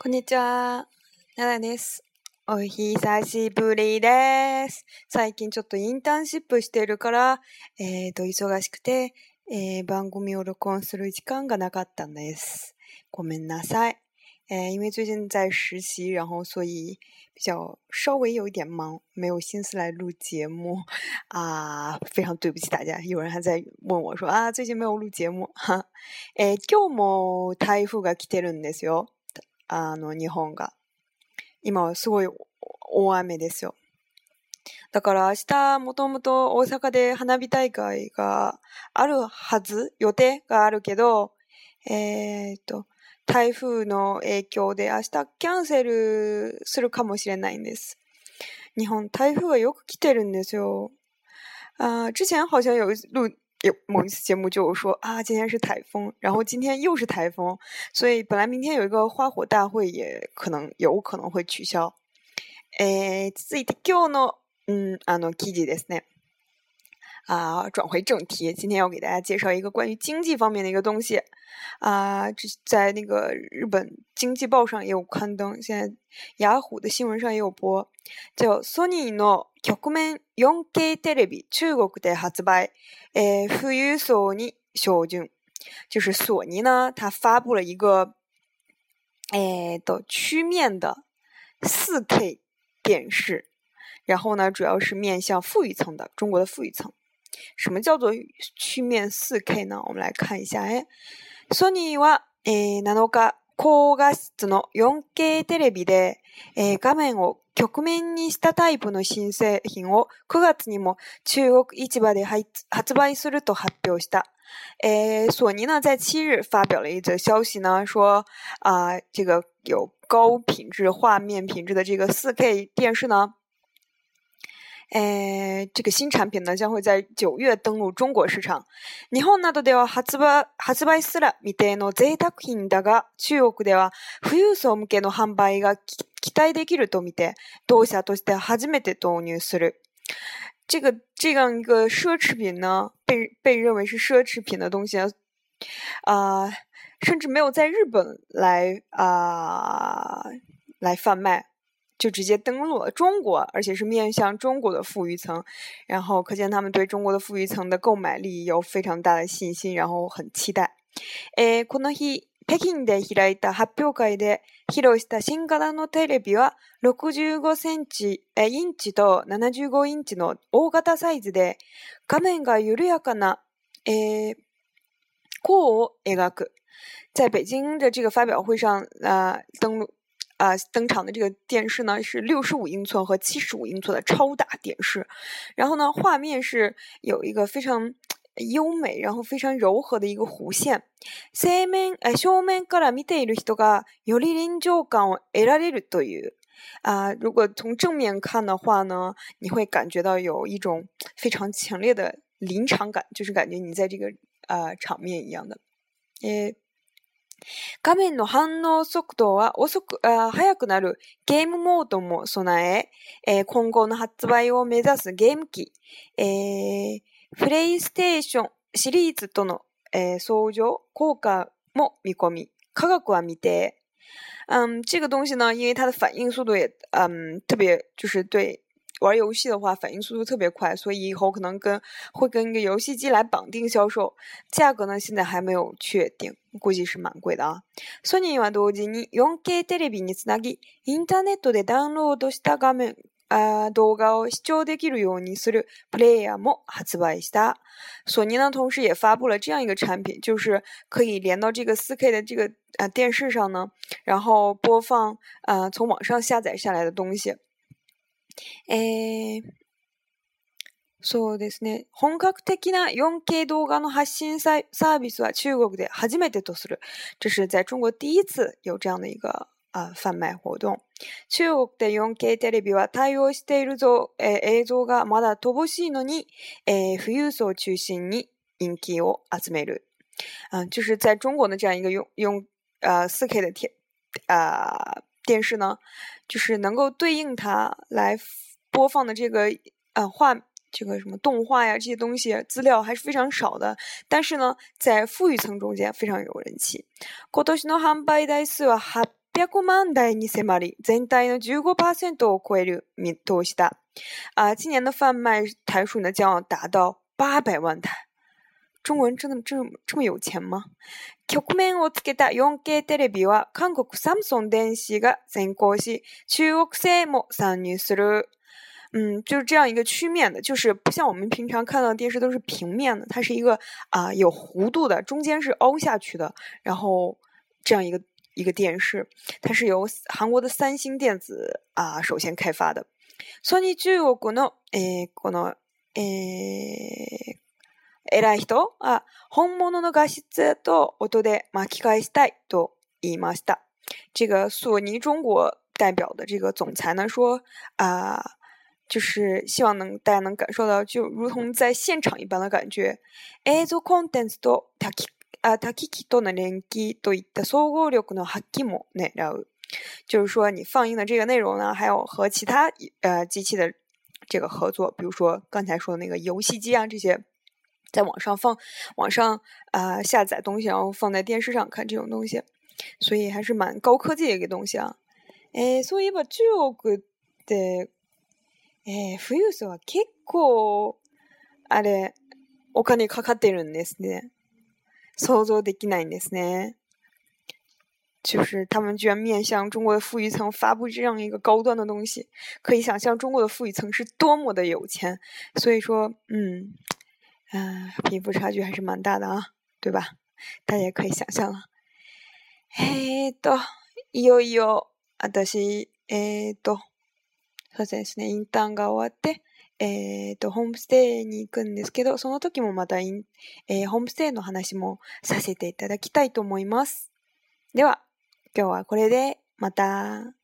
こんにちは。奈良です。お久しぶりです。最近ちょっとインターンシップしてるから、えっ、ー、と、忙しくて、えー、番組を録音する時間がなかったんです。ごめんなさい。えー、因为最近在实习，然后所以比较稍微有一点忙，没有心思来录节目あ非常对不起大家。有人还在问我说あ最近没有录节目哈。え、今日も台風が来てるんですよ。あの、日本が。今はすごい大雨ですよ。だから明日もともと大阪で花火大会があるはず、予定があるけど、えー、っと、台風の影響で明日キャンセルするかもしれないんです。日本台風がよく来てるんですよ。あ、之前好像有有某一次节目就说啊，今天是台风，然后今天又是台风，所以本来明天有一个花火大会，也可能有可能会取消。诶，続いて今日のうんあの記事ですね。啊，转回正题，今天要给大家介绍一个关于经济方面的一个东西。啊，这在那个日本经济报上也有刊登，现在雅虎的新闻上也有播。叫索尼的曲面4 K 电视，中国店发布。诶，富于索尼小军。就是索尼呢，它发布了一个诶的曲面的四 K 电视，然后呢，主要是面向富裕层的中国的富裕层。什么叫做曲面 4K 呢？我们来看一下。哎，ソニーは、えー、7日、高画質の 4K テレビで、えー、画面を曲面にしたタイプの新製品を9月にも中国市場で発売すると発表した。诶、哎，索尼呢在七日发表了一则消息呢，说啊、呃，这个有高品质画面品质的这个 4K 电视呢，诶，这个新产品呢将会在九月登陆中国市场。日本などでは発売発売すら未定の贅沢品だが、中国では富裕層向けの販売が期待できるとみて、同社として初めて導入する。这个这样一个奢侈品呢，被被认为是奢侈品的东西啊，甚至没有在日本来啊来贩卖。就直接登录中国，而且是面向中国的富裕层，然后可见他们对中国的富裕层的购买力有非常大的信心，然后很期待。えこの日、北京で開いた発表会で披露した新型のテレビは65センチえインチと75インチの大型サイズで画面が緩やかなえ高を描く。在北京的这个发表会上啊，登录。啊，登场的这个电视呢是六十五英寸和七十五英寸的超大电视，然后呢，画面是有一个非常优美，然后非常柔和的一个弧线。正面啊，正面から見ている人がより臨場感を得られるという啊，如果从正面看的话呢，你会感觉到有一种非常强烈的临场感，就是感觉你在这个啊场面一样的。诶。画面の反応速度は遅く、あ速くなるゲームモードも備ええー、今後の発売を目指すゲーム機、えー、プレイステーションシリーズとの、えー、相乗効果も見込み、科学は未定。嗯，这个东西呢，因为它的反应速度也，嗯，特别就是对玩游戏的话，反应速度特别快，所以以后可能跟会跟一个游戏机来绑定销售。价格呢，现在还没有确定，估计是蛮贵的。ソニーは同時に 4K テレビにぎ、インターネットでダウンロードしたあ動画を視聴できるようにするプレイヤも発売した。索尼呢，同时也发布了这样一个产品，就是可以连到这个 4K 的这个啊电视上呢，然后播放啊从网上下载下来的东西。えー、そうですね。本格的な 4K 動画の発信サービスは中国で初めてとする。这是在中国第一次有这样的一个あ販売活動。中国で 4K テレビは対応しているぞ、え映像がまだ乏しいのに、え富裕層を中心に人気を集める。嗯，就是在中国的这样一个用用呃 4K 的天啊、呃、电视呢，就是能够对应它来播放的这个啊画，这个什么动画呀这些东西资料还是非常少的。但是呢，在富裕层中间非常有人气。啊、今年的贩卖台数呢，将要达到八百万台。中国人这么这么这么有钱吗？曲面をつけた 4K テレビは韓国サムソン電子が先行し、中国製もソニする。嗯，就是这样一个曲面的，就是不像我们平常看到电视都是平面的，它是一个啊有弧度的，中间是凹下去的，然后这样一个一个电视，它是由韩国的三星电子啊首先开发的。索尼具中国の诶国え诶。偉い人、本物の画質と音で巻き返したいと言いました。这个索尼中国代表的这个总裁呢说，啊，就是希望能大家能感受到就如同在现场一般的感觉。え、このコンテンツとタキ、あ、との連携といった総合力の発揮も狙う。就是说，你放映的这个内容呢，还有和其他呃机器的这个合作，比如说刚才说的那个游戏机啊这些。在网上放，网上啊下载东西，然后放在电视上看这种东西，所以还是蛮高科技的一个东西啊。哎，所以吧，えば中国って、富裕層結構あれお金かかってるんですね。操作できないですね。就是他们居然面向中国的富裕层发布这样一个高端的东西，可以想象中国的富裕层是多么的有钱。所以说，嗯。呃，贫富差距还是蛮大的啊，对吧？大家可以想象了。えっと、いよいよ、私、えっと、そうですね、インターンが終わって、えっと、ホームステイに行くんですけど、その時もまたイン、えー、ホームステイの話もさせていただきたいと思います。では、今日はこれで、また。